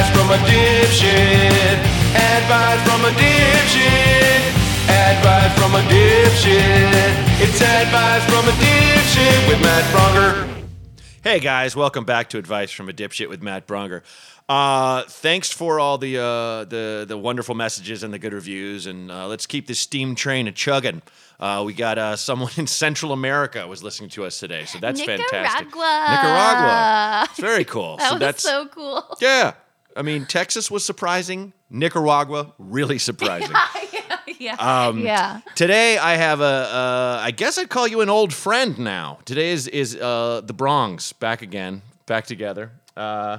Advice from a dipshit. Advice from a dipshit. Advice from a dipshit. It's advice from a dipshit with Matt Braunger. Hey guys, welcome back to Advice from a Dipshit with Matt Braunger. Uh, thanks for all the uh, the the wonderful messages and the good reviews, and uh, let's keep this steam train a chugging. Uh, we got uh, someone in Central America was listening to us today, so that's fantastic. Nicaragua. Nicaragua, it's very cool. That so was that's so cool. yeah. I mean, Texas was surprising. Nicaragua really surprising. yeah. Um, yeah. Today I have a, uh, I guess I'd call you an old friend now. Today is is uh, the Bronx back again, back together. Uh,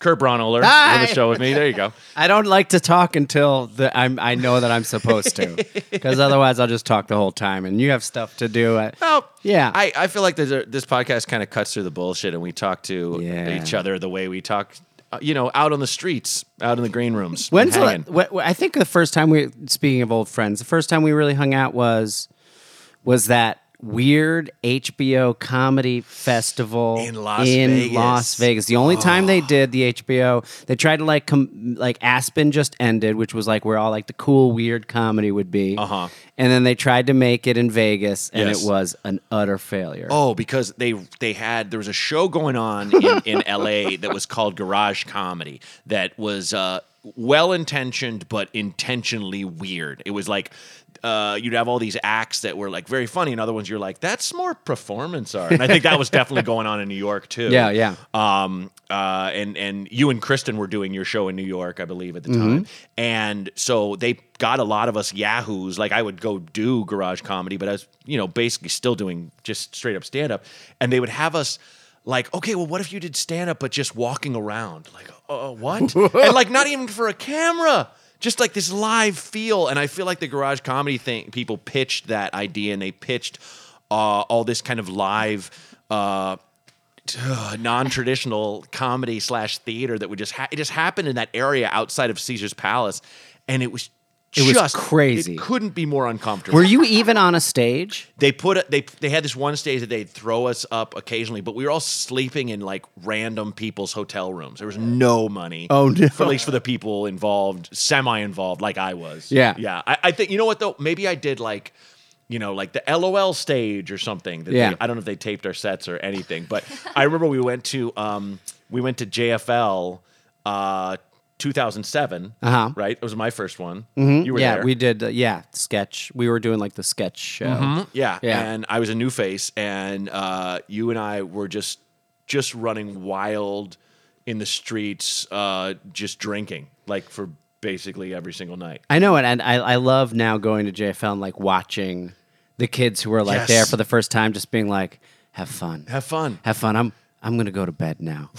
Kurt Braunohler on the show with me. There you go. I don't like to talk until the, I'm, I know that I'm supposed to, because otherwise I'll just talk the whole time, and you have stuff to do. At, Well, Yeah. I, I feel like a, this podcast kind of cuts through the bullshit, and we talk to Yeah. each other the way we talk, uh, you know, out on the streets, out in the green rooms. When's the, wh- I think the first time we, speaking of old friends, the first time we really hung out was, was that weird HBO comedy festival In Las in Vegas. Las Vegas. The only time they did the HBO, they tried to like com- like Aspen just ended, which was like where all like the cool weird comedy would be. Uh-huh. And then they tried to make it in Vegas, and Yes. it was an utter failure. Oh, because they they had there was a show going on in, in L.A. that was called Garage Comedy that was uh, well intentioned but intentionally weird. It was like. Uh, you'd have all these acts that were like very funny, and other ones you're like, "That's more performance art." And I think that was definitely going on in New York too. Yeah, yeah. Um, uh, and and you and Kristen were doing your show in New York, I believe, at the time. And so they got a lot of us yahoos. Like I would go do garage comedy, but I was, you know, basically still doing just straight up stand up. And they would have us like, okay, well, what if you did stand up but just walking around? Like, uh, what? and like not even for a camera. Just like this live feel, and I feel like the garage comedy thing, people pitched that idea, and they pitched uh, all this kind of live uh, non-traditional comedy slash theater that would just ha- it just happened in that area outside of Caesar's Palace, and it was It was just crazy. It couldn't be more uncomfortable. Were you even on a stage? they put it. They they had this one stage that they'd throw us up occasionally, but we were all sleeping in like random people's hotel rooms. There was no money. Oh, no. For at least for the people involved, semi-involved, like I was. Yeah. yeah. I, I think you know what though. Maybe I did like. You know, like the LOL stage or something. Yeah. they- I don't know if they taped our sets or anything, but I remember we went to um, we went to JFL uh, 2007. Uh-huh. Right, it was my first one. You were yeah, there. we did. Uh, yeah, sketch. We were doing like the sketch show. Mm-hmm. Yeah, Yeah. and I was a new face, and uh, you and I were just just running wild in the streets, uh, just drinking like for basically every single night. I know it, and I, I love now going to JFL and like watching the kids who are like Yes. there for the first time, just being like, "Have fun, Have fun. have fun." I'm I'm gonna go to bed now.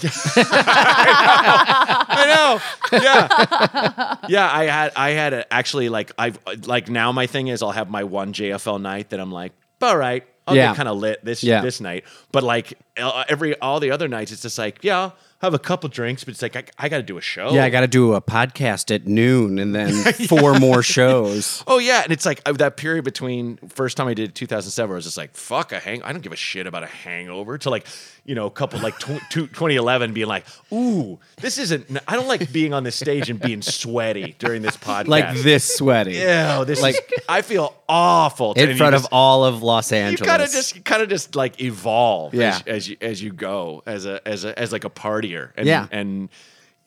I know. Yeah, yeah. I had I had a, actually like I've like now my thing is I'll have my one JFL night that I'm like, all right, I'll Yeah. get kind of lit this Yeah. this night. But like every all the other nights, it's just like yeah, I'll have a couple drinks, but it's like I, I got to do a show. Yeah, I got to do a podcast at noon and then four more shows. Oh yeah, and it's like uh, that period between first time I did 2007, I was just like, "Fuck a hang." I don't give a shit about a hangover. To like, you know, a couple like tw- two- 2011 being like, "Ooh, this isn't." I don't like being on this stage and being sweaty during this podcast. Like this sweaty Ew, this Like- like I feel awful in front of just- all of Los Angeles. You kind of just, kind of just like evolve Yeah. as, as you as you go as a as a as like a partier. And, Yeah. and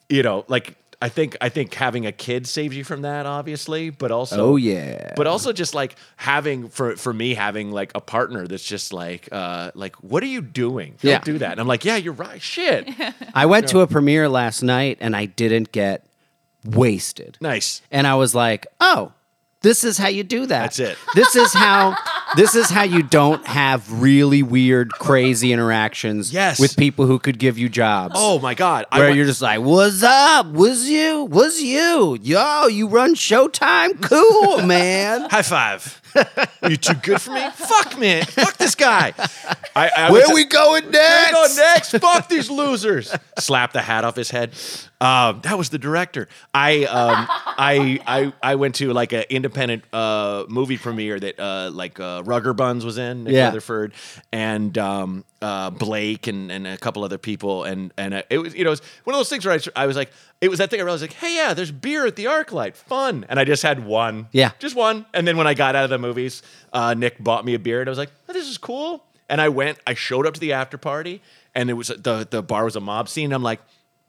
you know, like I think I think having a kid saves you from that, obviously, but also Oh, yeah. but also just like having for for me having like a partner that's just like uh like what are you doing? Don't Yeah. do that. And I'm like, yeah, you're right. Shit. I went to a premiere last night and I didn't get wasted. nice. And I was like, oh, this is how you do that. That's it. This is how this is how you don't have really weird, crazy interactions Yes. with people who could give you jobs. Oh my god. Where went- you're just like, what's up? Was you? Was you? Yo, you run Showtime? Cool, man. high five. you too good for me? Fuck man, fuck this guy. I, I Where would- we going next? Where we go next? next? Fuck these losers. Slap the hat off his head. Um, that was the director. I um, I I I went to like an independent uh, movie premiere that uh, like uh, Rugger Buns was in, Nick Yeah. Rutherford, and um, uh, Blake and, and a couple other people, and and uh, it was you know it was one of those things where I, I was like it was that thing I realized like hey yeah there's beer at the ArcLight fun, and I just had one Yeah. just one, and then when I got out of the movies, uh, Nick bought me a beer, and I was like oh, this is cool, and I went I showed up to the after party, and it was the the bar was a mob scene, and I'm like.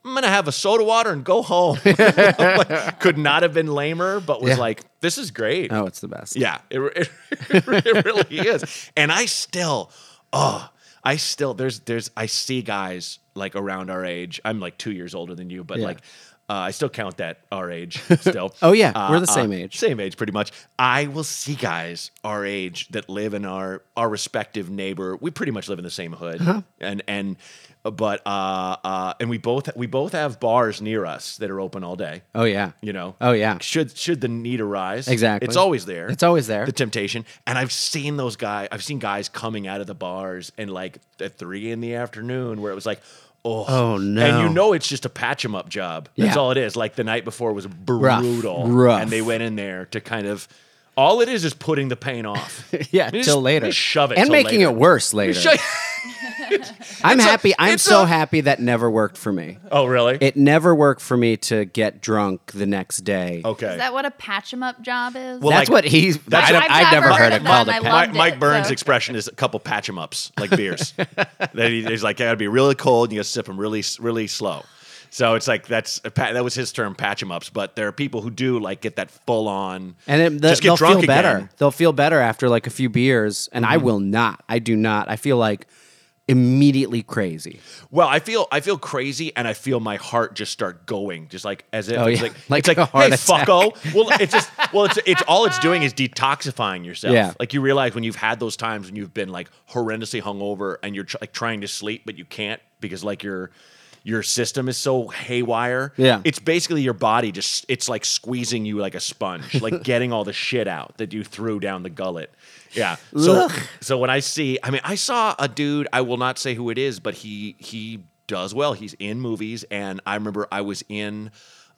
I'm gonna have a soda water and go home. Like, could not have been lamer, but was Yeah. like, "This is great." Oh, it's the best. Yeah, it, it, it really is. And I still, oh, I still there's there's I see guys like around our age. I'm like two years older than you, but Yeah. like. Uh, I still count that our age still. Oh, yeah, Uh, we're the uh, same age. Same age, pretty much. I will see guys our age that live in our our respective neighbor. We pretty much live in the same hood, Uh-huh. and and but uh uh and we both we both have bars near us that are open all day. Oh yeah. You know. Oh, yeah. Should should the need arise? Exactly. It's always there. It's always there. The temptation, and I've seen those guys. I've seen guys coming out of the bars and like at three in the afternoon, where it was like. Oh, Oh, And you know it's just a patch 'em up job. That's Yeah. all it is. Like the night before was Rough. brutal, Rough. and they went in there to kind of. All it is is putting the pain off. Yeah, till later. shove it and making later. it worse later. Sho- I'm It's happy. I'm so a- happy that never worked for me. oh, really? It never worked for me to get drunk the next day. okay. Is that what a patch 'em up job is? Well, That's like- what he's. That's I don't, what- I've, I've never never heard heard it of called that, a patch. Mike, Mike Burns' so- expression is a couple patch 'em ups, like beers. that he, he's like, I gotta be really cold, and you gotta sip them really, really slow. So it's like that's a that was his term, patch 'em ups. But there are people who do like get that full on, And it, the, just get they'll drunk feel better. again. Mm-hmm. They'll feel better after like a few beers, and I will not. I do not. I feel like immediately crazy. Well, I feel I feel crazy, and I feel my heart just start going, just like as if Oh, it's yeah. like, Like it's like a heart hey attack. fucko. Well, it's just well, it's it's all it's doing is detoxifying yourself. Yeah. Like you realize when you've had those times when you've been like horrendously hungover and you're tr- like trying to sleep but you can't because like your your system is so haywire. Yeah. It's basically your body just it's like squeezing you like a sponge, like getting all the shit out that you threw down the gullet. Yeah. So Ugh. so when I see, I mean, I saw a dude. I will not say who it is, but he he does well. He's in movies, and I remember I was in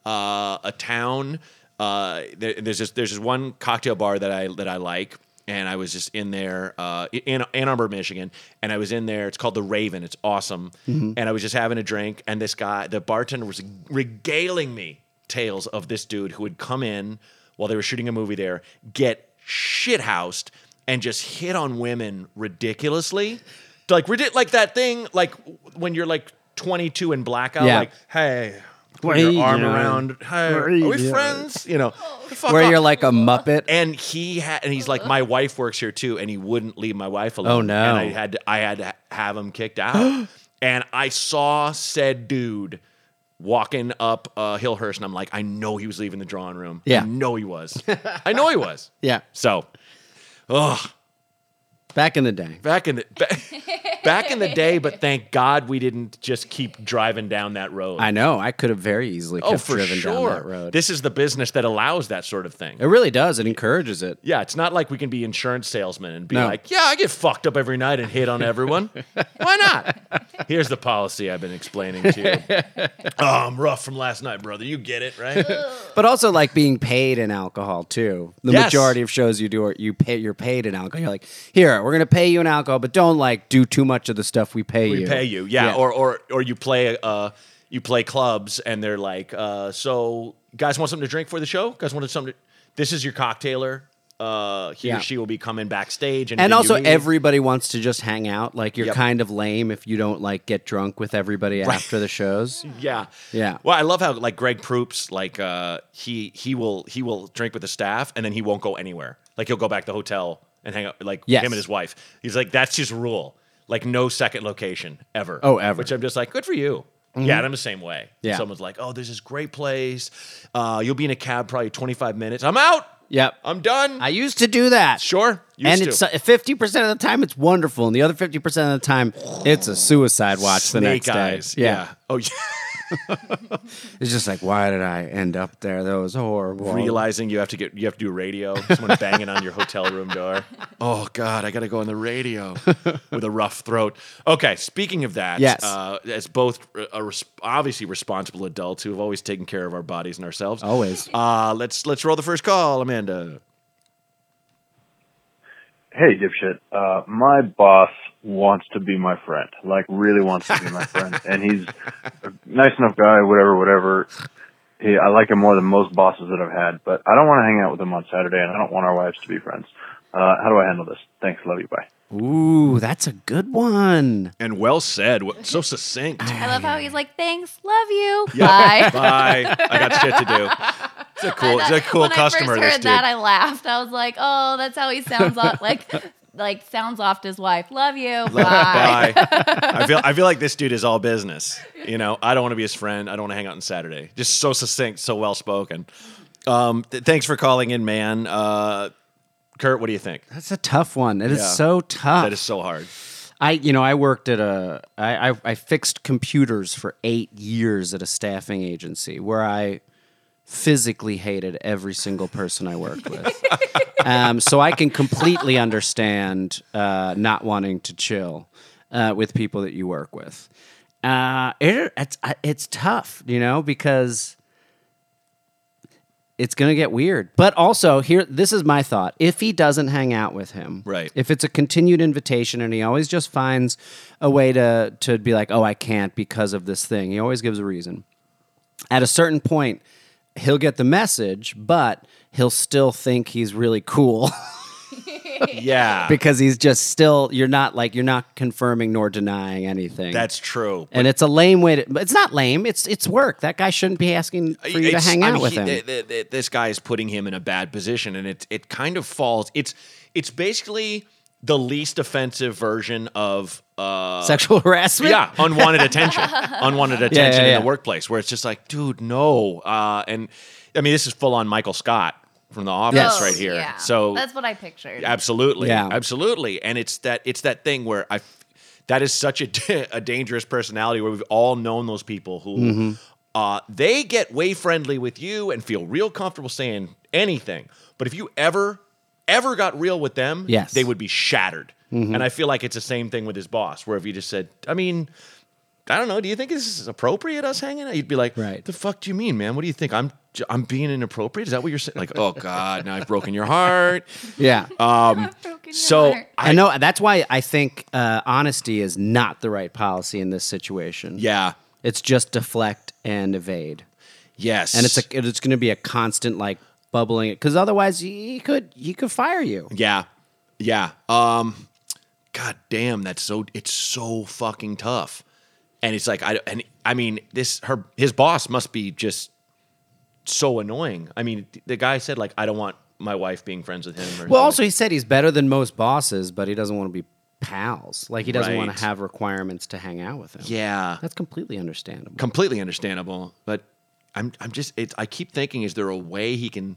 uh, a town. Uh, there, there's just there's just one cocktail bar that I that I like, and I was just in there uh, in Ann Arbor, Michigan, and I was in there. It's called the Raven. It's awesome, and I was just having a drink, and this guy, the bartender, was regaling me tales of this dude who would come in while they were shooting a movie there, get shithoused, and just hit on women ridiculously, like like that thing, like when you're like 22 and blackout, Yeah. like hey. Put What your are arm doing? around. Hey, are are we doing? friends? You know, fuck Where off. you're like a muppet. And he had, and he's like, my wife works here too, and he wouldn't leave my wife alone. Oh, no. And I had, to, I had to have him kicked out. and I saw said dude walking up uh, Hillhurst, and I'm like, I know he was leaving the drawing room. Yeah. I know he was. I know he was. Yeah. So, ugh, Back in the day. back in the ba- back in the day, but thank God we didn't just keep driving down that road. I know. I could have very easily oh, kept oh, for driven sure. down that road. This is the business that allows that sort of thing. it really does. It encourages it. Yeah, it's not like we can be insurance salesmen and be No. like, yeah, I get fucked up every night and hit on everyone. Why not? Here's the policy I've been explaining to you. oh, I'm rough from last night, brother. You get it, right? But also like being paid in alcohol too. The Yes. majority of shows you do are you pay you're paid in alcohol. You're like, here, we're gonna pay you in alcohol, but don't like do too much of the stuff we pay we you. pay you, yeah. Or or or you play uh you play clubs and they're like, uh, so guys want something to drink for the show? Guys want something? To, this is your cocktailer. Uh, he Yeah. or she will be coming backstage, and and also everybody wants to just hang out. Like you're Yep. kind of lame if you don't like get drunk with everybody after the shows. Yeah. Yeah. Well, I love how like Greg Proops, like uh he he will he will drink with the staff and then he won't go anywhere. Like he'll go back to the hotel and hang out like Yes. him and his wife. He's like, that's his rule. Like no second location ever. Oh, ever. Mm-hmm. Which I'm just like, good for you. Yeah, and I'm the same way. Yeah. Someone's like, oh, there's this great place. Uh, you'll be in a cab probably 25 minutes. I'm out. Yep. I'm done. I used to do that. sure. And it's uh, fifty percent of the time it's wonderful, and the other fifty percent of the time it's a suicide watch the Snake next day. eyes. Yeah. Oh, yeah. it's just like, why did I end up there? That was horrible. Realizing you have to get you have to do radio. Someone banging on your hotel room door. Oh God, I got to go on the radio with a rough throat. Okay, speaking of that, Yes. uh, as both a res- obviously responsible adults who have always taken care of our bodies and ourselves, Always. Uh, let's let's roll the first call, Amanda. Hey, dipshit. Uh, my boss wants to be my friend. Like, really wants to be my friend. And he's a nice enough guy, whatever, whatever. He, I like him more than most bosses that I've had, but I don't want to hang out with him on Saturday and I don't want our wives to be friends. Uh, how do I handle this? Thanks. Love you. Bye. Ooh, that's a good one. And well said. So succinct. I love how he's like, "Thanks, love you, bye." Bye. I got shit to do. It's a cool, it's a cool when customer. I first this heard dude. that, I laughed. I was like, "Oh, that's how he sounds like, like sounds off to his wife. Love you, bye." Bye. I feel I feel like this dude is all business. You know, I don't want to be his friend. I don't want to hang out on Saturday. Just so succinct, so well spoken. Um, th- thanks for calling in, man. Uh, Kurt, what do you think? That's a tough one. It is Yeah. so tough. That is so hard. I, you know, I worked at a, I, I, I fixed computers for eight years at a staffing agency where I physically hated every single person I worked with. um, so I can completely understand uh, not wanting to chill uh, with people that you work with. Uh, it, it's uh, it's tough, you know, because it's going to get weird. But also, here, this is my thought. If he doesn't hang out with him, Right. If it's a continued invitation and he always just finds a way to to be like, oh, I can't because of this thing. He always gives a reason. At a certain point, he'll get the message, but he'll still think he's really cool Yeah, because he's just still. You're not like you're not confirming nor denying anything. that's true. and it's a lame way to. It's not lame. It's it's work. That guy shouldn't be asking uh, for you to hang I out mean, with he- him. th- th- th- this guy is putting him in a bad position, and it it kind of falls. It's it's basically the least offensive version of uh, Sexual harassment. yeah, unwanted attention, unwanted attention yeah, in yeah. the workplace, where it's just like, dude, no. Uh, and I mean, this is full on Michael Scott from The Office Yes. right here. Yeah, So that's what I pictured. Absolutely, Yeah. absolutely, and it's that it's that thing where I, that is such a, a dangerous personality where we've all known those people who, Mm-hmm. uh, they get way friendly with you and feel real comfortable saying anything, but if you ever, ever got real with them, Yes. Mm-hmm. they would be shattered. And I feel like it's the same thing with his boss, where if you just said, I mean. I don't know. Do you think this is appropriate? Us hanging out? You'd be like, Right. The fuck do you mean, man? What do you think? I'm j- I'm being inappropriate? Is that what you're saying? Like, oh god, now I've broken your heart. Yeah. Um, so heart. I know that's why I think uh, honesty is not the right policy in this situation. yeah, It's just deflect and evade, yes, and it's a it's going to be a constant like bubbling it because otherwise he could he could fire you. yeah, yeah. Um, god damn, that's so it's so fucking tough, and it's like I and I mean this her his boss must be just so annoying. I mean, the guy said like I don't want my wife being friends with him. Or Well, also he said he's better than most bosses, but he doesn't want to be pals. Like he doesn't want to have requirements to hang out with him. yeah, that's completely understandable. completely understandable. But I'm I'm just it's I keep thinking, is there a way he can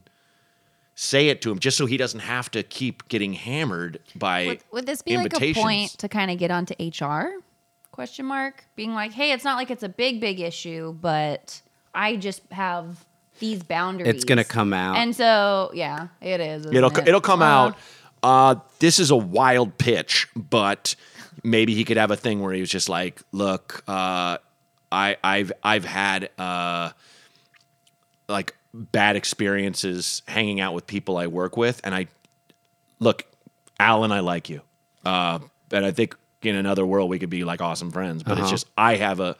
say it to him just so he doesn't have to keep getting hammered by Would, would this be like a point to kind of get onto HR? Question mark. Being like, hey, it's not like it's a big, big issue, but I just have these boundaries. It's gonna come out. And so, yeah, it is. isn't It'll it? it'll come Uh, out. Uh, this is a wild pitch, but maybe he could have a thing where he was just like, "Look, uh, I, I've I've had uh, like bad experiences hanging out with people I work with, and I look, Alan, I like you, uh, and I think in another world we could be like awesome friends. But it's just I have a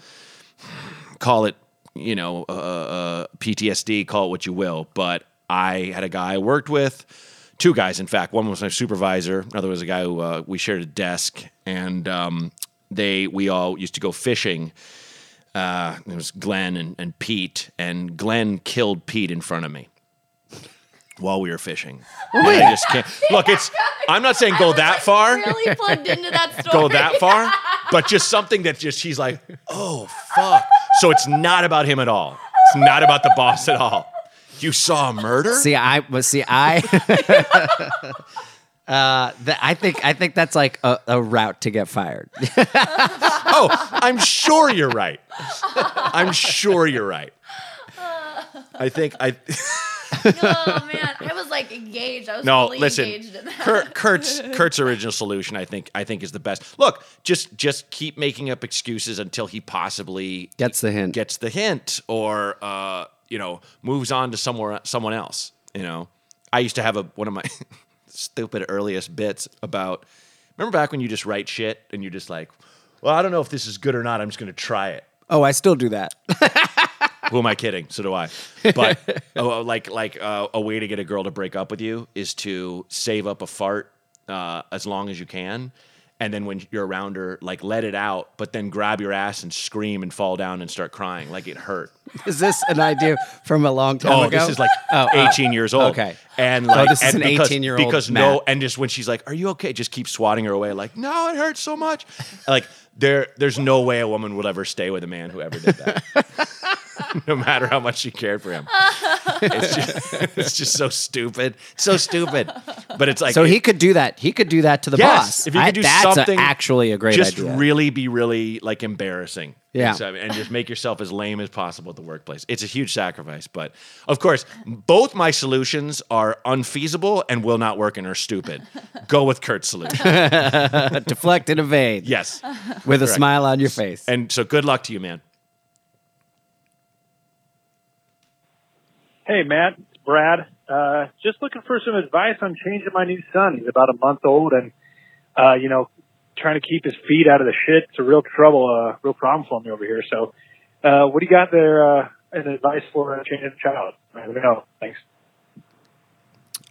call it you know uh, uh, PTSD, call it what you will. But I had a guy I worked with, two guys in fact. One was my supervisor, another was a guy who uh, we shared a desk, and um, they we all used to go fishing. Uh, it was Glenn and, and Pete, and Glenn killed Pete in front of me while we were fishing. And I just can't look. It's. I'm not saying go that far Really plugged into that story. go that far, but just something that just she's like, oh fuck. So it's not about him at all. It's not about the boss at all. You saw a murder? See, I but see, I Uh, th- I think I think that's like a, a route to get fired. Oh, I'm sure you're right. I'm sure you're right. I think I oh man, I was like engaged. I was no. fully Listen, engaged in that. Kurt, Kurt's Kurt's original solution, I think, I think is the best. Look, just just keep making up excuses until he possibly Gets the hint. gets the hint, or uh, you know, moves on to somewhere someone else. You know, I used to have a one of my stupid earliest bits about. Remember back when you just write shit and you're just like, well, I don't know if this is good or not. I'm just going to try it. Oh, I still do that. Who am I kidding? So do I. But oh, like like uh, a way to get a girl to break up with you is to save up a fart uh, as long as you can, and then when you're around her, like let it out, but then grab your ass and scream and fall down and start crying like it hurt. Is this an idea from a long time ago? Oh, ago? this is like Oh, oh. 18 years old. Okay. And Oh, like this is an because, 18-year-old because no and just when she's like, "Are you okay?" just keep swatting her away like, "No, it hurts so much." like there there's no way a woman would ever stay with a man who ever did that. no matter how much she cared for him. It's just it's just so stupid. So stupid. But it's like so he could do that. He could do that to the Yes, boss. if you could do that's a- something, actually a great idea. just idea. really be really like embarrassing. Yeah. And, so- and just make yourself as lame as possible at the workplace. It's a huge sacrifice, but of course, both my solutions are unfeasible and will not work and are stupid. Go with Kurt's solution. Deflect and evade. yes. with a Correct. smile on your face. And so good luck to you, man. Hey, Matt, Brad. Uh, just looking for some advice on changing my new son. He's about a month old and, uh, you know, trying to keep his feet out of the shit. It's a real trouble, uh, real problem for me over here. So, uh, what do you got there, uh, as advice for uh, changing a child? Let me know. Thanks.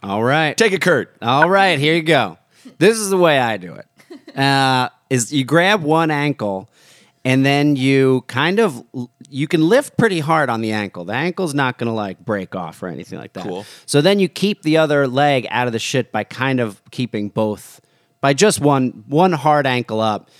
All right. Take it, Kurt. All right, here you go. This is the way I do it. Uh, is you grab one ankle and then you kind of you can lift pretty hard on the ankle. The ankle's not going to like break off or anything like that. Cool. So then you keep the other leg out of the shit by kind of keeping both by just one one hard ankle up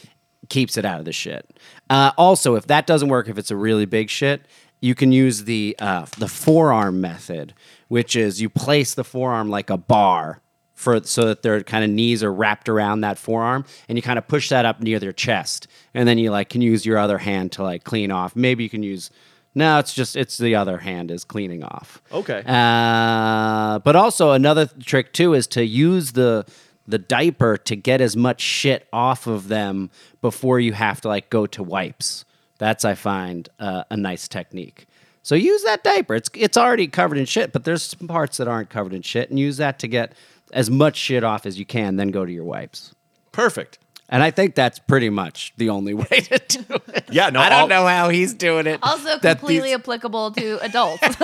keeps it out of the shit. Uh, also, if that doesn't work, if it's a really big shit, you can use the uh, the forearm method, which is you place the forearm like a bar for so that their kind of knees are wrapped around that forearm, and you kind of push that up near their chest, and then you like can use your other hand to like clean off. Maybe you can use. No, it's just it's the other hand is cleaning off. Okay. Uh, but also another trick too is to use the the diaper to get as much shit off of them before you have to like go to wipes. That's I find uh, a nice technique. So use that diaper. It's it's already covered in shit, but there's some parts that aren't covered in shit, and use that to get as much shit off as you can. Then go to your wipes. Perfect. And I think that's pretty much the only way to do it. Yeah, no, I don't I'll- know how he's doing it. Also that completely these- applicable to adults.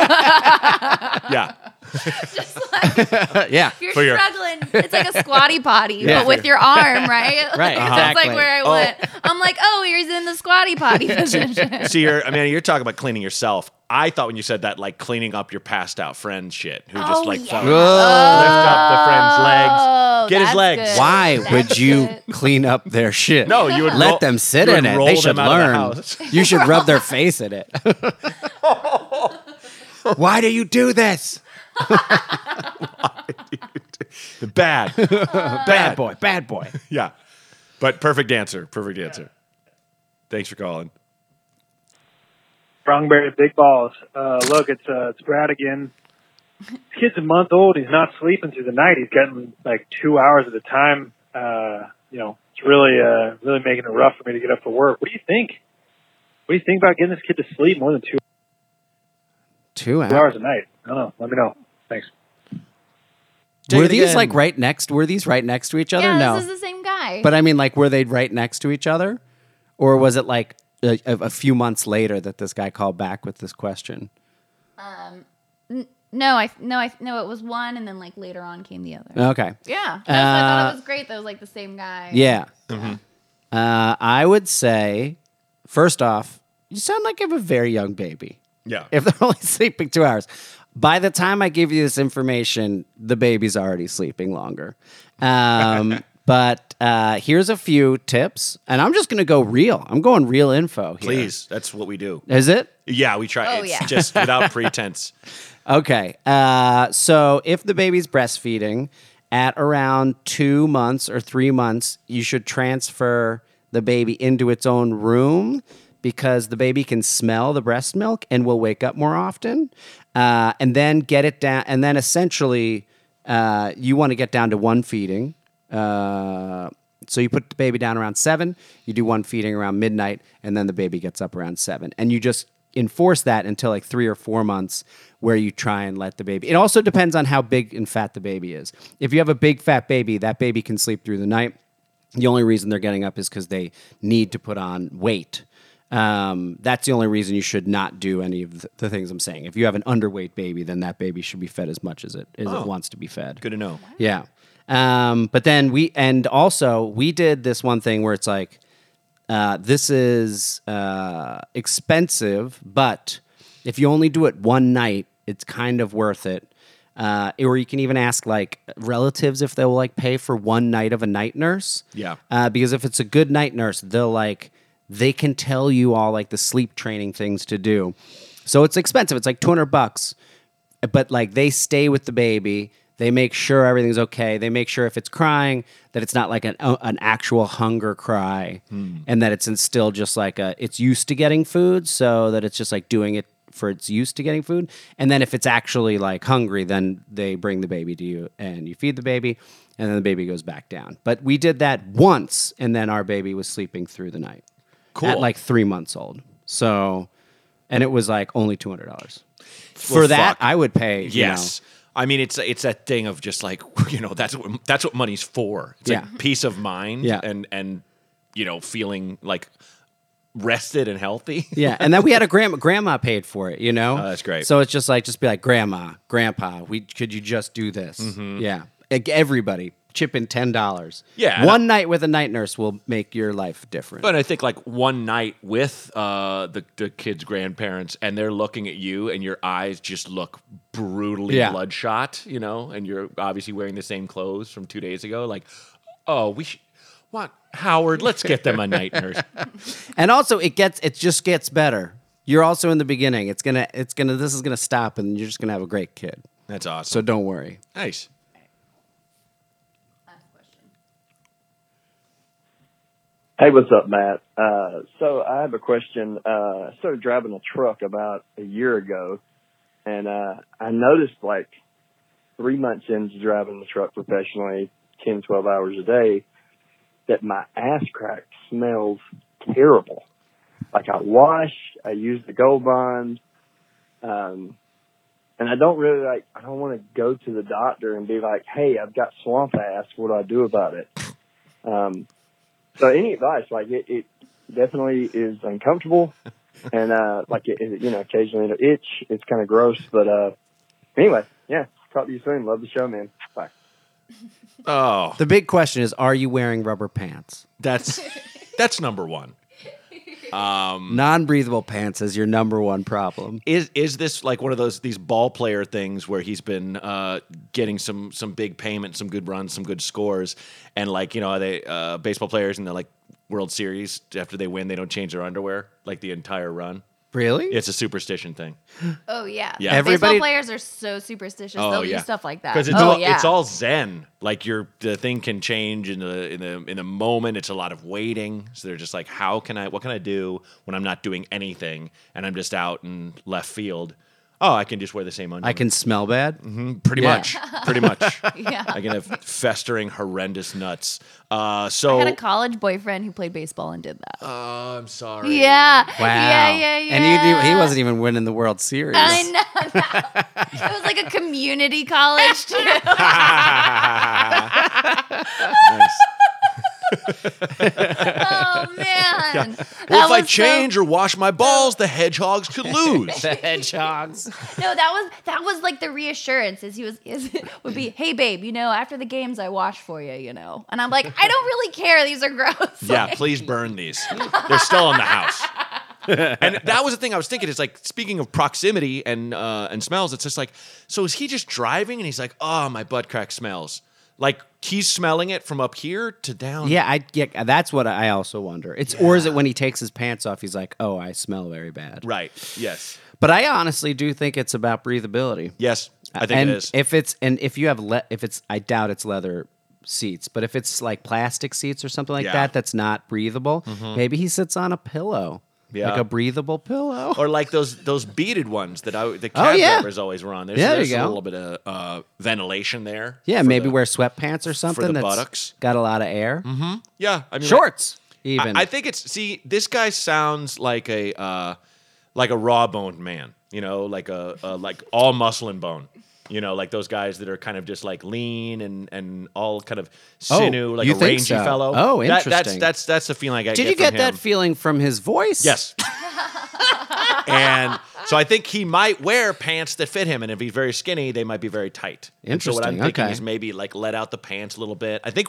Yeah. Just like yeah. if you're For your- struggling, it's like a squatty potty, Yeah. but with your arm, right? Right, That's exactly. like where I Oh. went. I'm like, oh, he's in the squatty potty position. See, you're, I mean, you're talking about cleaning yourself. I thought when you said that, like cleaning up your passed out friend shit, who just Oh, like yeah. fell- Whoa. lift up the friend's oh, legs, Oh, get his that's legs. good. Why That's would you good. clean up their shit? No, you would let roll- them sit you in it. roll They them should out of the learn. house. You should rub their face in it. Why do you do this? Bad, Bad boy, bad boy. Yeah, but perfect answer. Perfect answer. Thanks for calling. Sprungberry, big balls. Uh, look, it's, uh, it's Brad again. This kid's a month old. He's not sleeping through the night. He's getting like two hours at a time. Uh, you know, it's really, uh, really making it rough for me to get up for work. What do you think? What do you think about getting this kid to sleep more than two Two hours hours. a night? I don't know. Let me know. Thanks. Take Were these again. like right next? Were these right next to each other? yeah, no. this is the same guy. but I mean, like, were they right next to each other, or was it like a, a, a few months later that this guy called back with this question? no, I no, I no, it was one, and then like later on came the other. Okay. Yeah, that's why I thought Uh, it was great. That was like the same guy. Yeah. Mm-hmm. Uh, I would say, first off, you sound like you have a very young baby. Yeah. If they're only sleeping two hours. By the time I give you this information, the baby's already sleeping longer. Um, but uh, here's a few tips, and I'm just going to go real. I'm going real info here. Please, that's what we do. Is it? Yeah, we try. Oh, it's yeah. just without pretense. Okay. Uh, so if the baby's breastfeeding at around two months or three months, you should transfer the baby into its own room because the baby can smell the breast milk and will wake up more often. Uh, and then get it down, and then essentially, uh, you want to get down to one feeding. Uh, so you put the baby down around seven, you do one feeding around midnight, and then the baby gets up around seven. And you just enforce that until like three or four months where you try and let the baby. It also depends on how big and fat the baby is. If you have a big fat baby, that baby can sleep through the night. The only reason they're getting up is because they need to put on weight. Um, that's the only reason you should not do any of the, the things I'm saying. If you have an underweight baby, then that baby should be fed as much as it as Oh. it wants to be fed. Good to know. Yeah. Um, but then we, and also we did this one thing where it's like, uh, this is uh, expensive, but if you only do it one night, it's kind of worth it. Uh, or you can even ask like relatives if they'll like pay for one night of a night nurse. Yeah. Uh, because if it's a good night nurse, they'll like they can tell you all like the sleep training things to do. So it's expensive. It's like two hundred bucks, but like they stay with the baby. They make sure everything's okay. They make sure if it's crying that it's not like an uh, an actual hunger cry, and that it's still just like a it's used to getting food, so that it's just like doing it for its used to getting food. And then if it's actually like hungry, then they bring the baby to you and you feed the baby, and then the baby goes back down. But we did that once, and then our baby was sleeping through the night Cool. at like three months old. So, and it was like only two hundred dollars. For Well, that, fuck. I would pay. you Yes. I mean, it's it's that thing of just like you know that's what that's what money's for. It's Yeah. like peace of mind. Yeah. And and you know feeling like rested and healthy. Yeah, and then we had a grandma. Grandma paid for it. You know, Oh, that's great. So it's just like, just be like, grandma, grandpa, we could you just do this? Mm-hmm. Yeah, like everybody chip in ten dollars. Yeah, one night with a night nurse will make your life different. But I think like one night with uh, the the kid's grandparents, and they're looking at you, and your eyes just look brutally Yeah. bloodshot, you know, and you're obviously wearing the same clothes from two days ago. Like, oh, we should. What Howard? Let's get them a night nurse. and also, it gets it just gets better. You're also in the beginning. It's gonna it's gonna this is gonna stop, and you're just gonna have a great kid. That's awesome. So don't worry. nice. Last question. Hey, what's up, Matt? Uh, so I have a question. Uh, I started driving a truck about a year ago, and uh, I noticed like three months into driving the truck professionally, 10, 12 hours a day, that my ass crack smells terrible. Like I wash, I use the Gold Bond, um, and I don't really like. I don't want to go to the doctor and be like, "Hey, I've got swamp ass. What do I do about it?" Um, so any advice? Like it, it definitely is uncomfortable, and uh, like it, it, you know, occasionally it'll itch. It's kind of gross, but uh, anyway, yeah. Talk to you soon. Love the show, man. Bye. Oh, The big question is, are you wearing rubber pants? that's that's number one. Non-breathable pants is your number one problem. Is is this like one of those these ball player things where he's been uh, getting some some big payment, some good runs, some good scores, and like you know are they uh, baseball players in the like World Series after they win they don't change their underwear like the entire run. Really? It's a superstition thing. Oh yeah. Yeah. Everybody- Baseball players are so superstitious. Oh They'll yeah, do stuff like that. because it's oh all yeah. it's all zen. Like your the thing can change in the in the in the moment. It's a lot of waiting. So they're just like, how can I? What can I do when I'm not doing anything and I'm just out in left field? Oh, I can just wear the same underwear. I can smell bad. pretty Yeah. much, pretty much. Yeah. I can have festering horrendous nuts. Uh, I so had a college boyfriend who played baseball and did that. Oh, I'm sorry. yeah. Wow. Yeah, yeah, yeah. And he, he wasn't even winning the World Series. I know. no. it was like a community college too. oh man. Well, if I was so- change or wash my balls, the hedgehogs could lose. the hedgehogs. No, that was that was like the reassurance. Is he was is, would be, hey babe, you know, after the games I wash for you, you know, and I'm like, I don't really care. These are gross. yeah, please burn these. They're still in the house. and that was the thing I was thinking. It's like speaking of proximity and uh, and smells. It's just like, so is he just driving and he's like, oh, my butt crack smells. Like he's smelling it from up here to down. Yeah, I yeah, that's what I also wonder. It's or is it when he takes his pants off, he's like, "Oh, I smell very bad." Right. Yes. But I honestly do think it's about breathability. Yes. I think and it is. If it's and if you have le- if it's I doubt it's leather seats, but if it's like plastic seats or something like Yeah. that that's not breathable, mm-hmm. maybe he sits on a pillow. Yeah. Like a breathable pillow. or like those those beaded ones that I, the Oh, yeah. drivers always were on. There's, Yeah, there there's you a go. little bit of uh, ventilation there. yeah, maybe the- wear sweatpants or something the that's buttocks. got a lot of air. Yeah, I mean Shorts, I, even. I think it's see this guy sounds like a uh, like a raw boned man. You know, like a, a like all muscle and bone. You know, like those guys that are kind of just like lean and and all kind of Oh, sinew, like a think rangy so? fellow. Oh, That- that's that's that's the feeling I get. Did get. you get from that him. feeling from his voice? Yes. and so I think he might wear pants that fit him, and if he's very skinny, they might be very tight. And so what I'm Interesting, thinking okay. is maybe like let out the pants a little bit. I think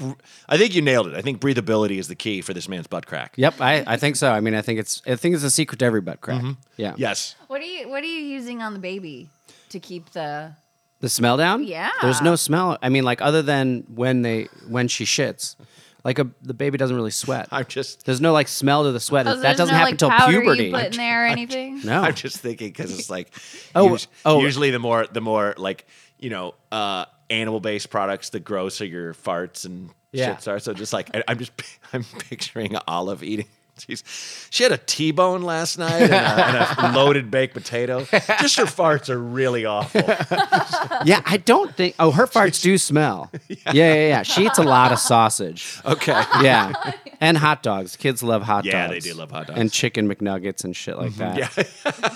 I think you nailed it. I think breathability is the key for this man's butt crack. Yep, I, I think so. I mean, I think it's I think it's a secret to every butt crack. Mm-hmm. Yeah. Yes. What are you What are you using on the baby to keep the? The smell down? Yeah. There's no smell. I mean, like other than when they when she shits, like a the baby doesn't really sweat. I'm just There's no like smell to the sweat. Oh, that there's doesn't no, happen like, until powder puberty. You put in there or anything? no. I'm just thinking because it's like Oh, us- oh. usually the more the more like you know uh, animal based products, the grosser your farts and Yeah. shits are. So just like I, I'm just I'm picturing Olive eating. She's, she had a T-bone last night and a, and a loaded baked potato. Just her farts are really awful. yeah, I don't think. Oh, her farts do smell. Yeah, yeah, yeah. She eats a lot of sausage. Okay. Yeah, and hot dogs. Kids love hot Yeah, dogs. Yeah, they do love hot dogs. And chicken McNuggets and shit like that.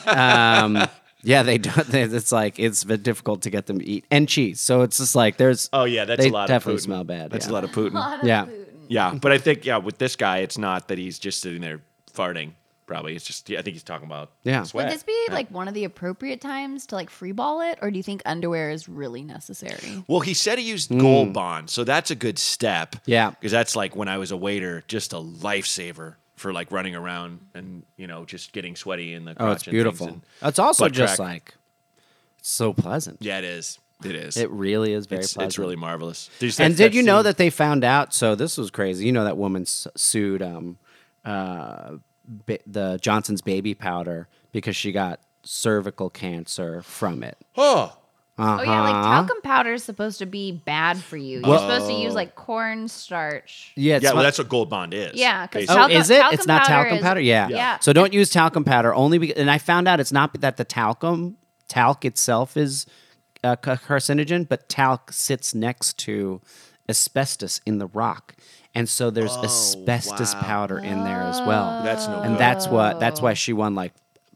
Yeah. um, yeah, they do. they- It's like it's been difficult to get them to eat and cheese. So it's just like there's. Oh yeah, that's a lot definitely of poutine. smell bad. That's yeah. a lot of poutine. Yeah. Yeah, but I think yeah, with this guy, it's not that he's just sitting there farting. Probably it's just yeah, I think he's talking about Yeah. sweat. Would this be like one of the appropriate times to like freeball it, or do you think underwear is really necessary? Well, he said he used Gold mm. Bond, so that's a good step. Yeah. because that's like when I was a waiter, just a lifesaver for like running around and you know just getting sweaty in the. Oh, it's crotch and things beautiful. and It's also butt just crack. like it's so pleasant. yeah, it is. It is. It really is very it's, pleasant. it's really marvelous. There's and did that you know that they found out? So this was crazy. You know that woman sued um, uh, ba- the Johnson's baby powder because she got cervical cancer from it. Oh, Oh yeah, like Uh-huh. talcum powder is supposed to be bad for you. You're supposed to use like cornstarch. Yeah, yeah. Well, that's what Gold Bond is. Yeah, 'cause basically. Oh, Talcum- is it? talcum It's not powder talcum is- powder. Yeah. Yeah. So don't use talcum powder only because, and I found out it's not that the talcum talc itself is uh, ca- carcinogen, but talc sits next to asbestos in the rock, and so there's asbestos wow. powder in there as well. That's no and good. that's what that's why she won like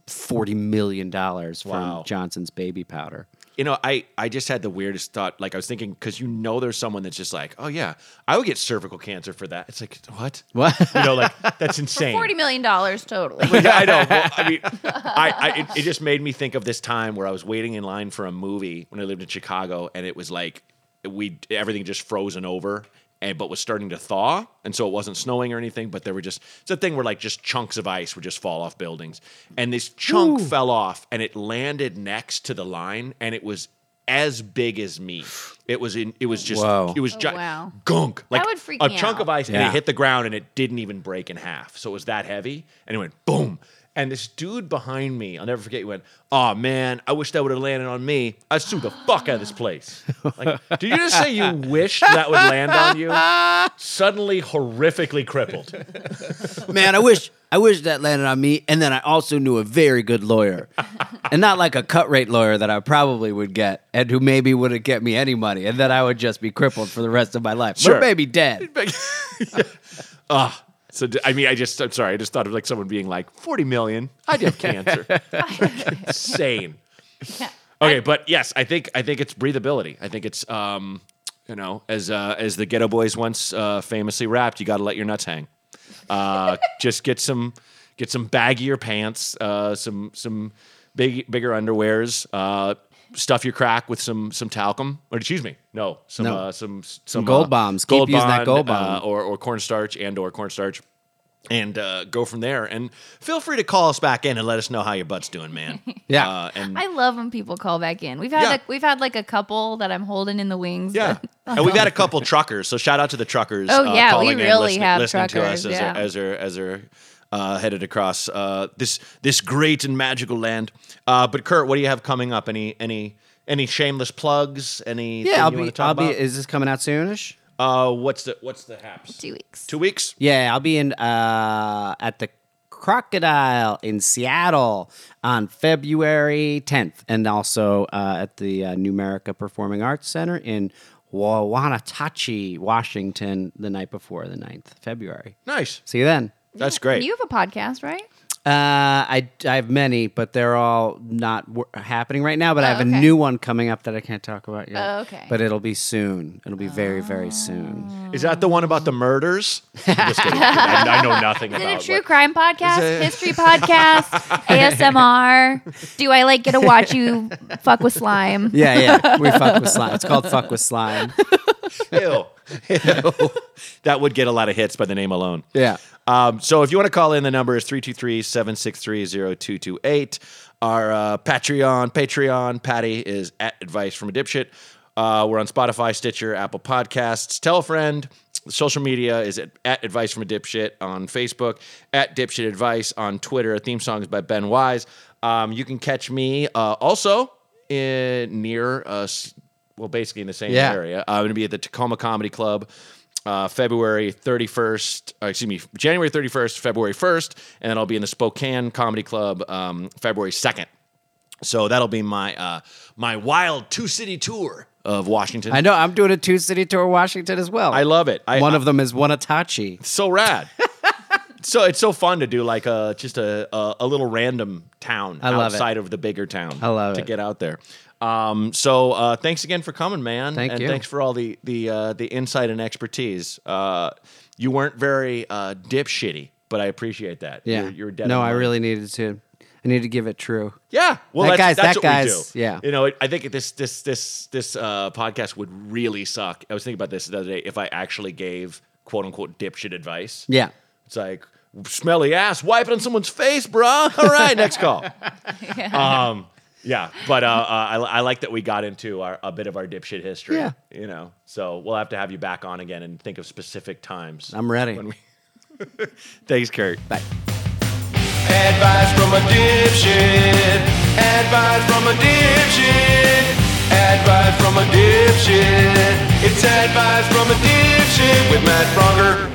forty million dollars from Wow. Johnson's baby powder. You know, I, I just had the weirdest thought. Like I was thinking, because you know, there's someone that's just like, oh yeah, I would get cervical cancer for that. It's like what? What? You know, like that's insane. Forty million dollars totally. yeah, I know. Well, I mean, I, I it, it just made me think of this time where I was waiting in line for a movie when I lived in Chicago, and it was like we everything just frozen over, and but was starting to thaw, and so it wasn't snowing or anything, but there were just it's a thing where like just chunks of ice would just fall off buildings, and this chunk fell off, and it landed next to the line, and it was as big as me. It was in. It was just. Whoa. It was Oh, wow. gunk. Like would freak a me chunk out. of ice, and Yeah. it hit the ground, and it didn't even break in half. So it was that heavy, and it went boom. And this dude behind me, I'll never forget. He went, "Oh man, I wish that would have landed on me. I'd sue the fuck out of this place." Like, did you just say you wished that would land on you? Suddenly, horrifically crippled. Man, I wish I wish that landed on me. And then I also knew a very good lawyer, and not like a cut rate lawyer that I probably would get, and who maybe wouldn't get me any money, and then I would just be crippled for the rest of my life, Sure. or maybe dead. Ah, so d- I mean, I just I'm sorry. I just thought of like someone being like 40 million. I'd have cancer. Insane. Okay, but yes, I think I think it's breathability. I think it's um, you know, as uh, as the Geto Boys once uh, famously rapped, you got to let your nuts hang. Uh, just get some get some baggier pants, uh, some some big bigger underwears. Uh, stuff your crack with some some talcum, or excuse me, no, some No. uh, some some Gold uh, bombs. Keep Gold using that bond, Gold uh, bomb. or or cornstarch and or cornstarch. And uh, go from there, and feel free to call us back in and let us know how your butt's doing, man. Yeah. uh, and I love when people call back in. We've had Yeah. like, we've had like a couple that I'm holding in the wings. Yeah, but- and we've got a couple truckers. So shout out to the truckers. uh, Oh, yeah, we calling in, really listening, have listening to us truckers, as yeah. they're, as they're as they're uh, headed across uh, this this great and magical land. Uh, but Kurt, what do you have coming up? Any any Any shameless plugs? Any? Yeah, I'll you be. talk I'll be. Is this coming out soonish? Uh, what's the what's the haps? Two weeks. Two weeks. Yeah, I'll be in uh, at the Crocodile in Seattle on February 10th, and also uh, at the uh, Numerica Performing Arts Center in Wawanatachi, Washington, the night before the 9th February. Nice. See you then. That's great. You have a podcast, right? Uh, I, I have many, but they're all not w- happening right now. But I Oh, have a new one coming up that I can't talk about yet. Oh, okay. But it'll be soon. It'll be very, very soon. Is that the one about the murders? I'm just kidding. I, I know nothing Is about it a true what- crime podcast, it- history podcast, ASMR? Do I like get to watch you fuck with slime? Yeah, yeah. We fuck with slime. It's called fuck with slime. Ew. Ew. that would get a lot of hits by the name alone. Yeah. Um, so if you want to call in, the number is 323-763-0228. Our uh, Patreon, Patreon, Patty is at Advice from a Dipshit. Uh, we're on Spotify, Stitcher, Apple Podcasts. Tell a friend. Social media is at, at Advice from a Dipshit on Facebook, at Dipshit Advice on Twitter. Theme song is by Ben Wise. Um, you can catch me uh, also in near us, well, basically in the same Yeah. area. I'm going to be at the Tacoma Comedy Club uh, February 31st, uh, excuse me, January 31st, February 1st, and then I'll be in the Spokane Comedy Club um, February 2nd. So that'll be my uh, my wild two city tour of Washington. I know. I'm doing a two city tour of Washington as well. I love it. I, One I- of them is Wenatchee. so rad. so it's so fun to do like a just a a, a little random town I love it. outside of the bigger town. I love to it. get out there. Um, so uh, thanks again for coming, man. Thank and you. thanks for all the the uh, the insight and expertise. Uh, you weren't very uh, dipshitty, but I appreciate that. Yeah. you're, you're dead. no, on I really needed to. I need to give it true. Yeah, well, That that's, guy's- that's that what we guy's- do. yeah. you know, I think this this this this uh, podcast would really suck. I was thinking about this the other day. If I actually gave quote unquote dipshit advice, Yeah. It's like smelly ass, wipe it on someone's face, bruh. All right, next call. Um, yeah, but uh, uh, I, I like that we got into our, a bit of our dipshit history. Yeah. you know, so we'll have to have you back on again and think of specific times. I'm ready. When we- Thanks, Kurt. Bye. Advice from a dipshit. Advice from a dipshit. Advice from a dipshit. It's advice from a dipshit with Matt Braunger.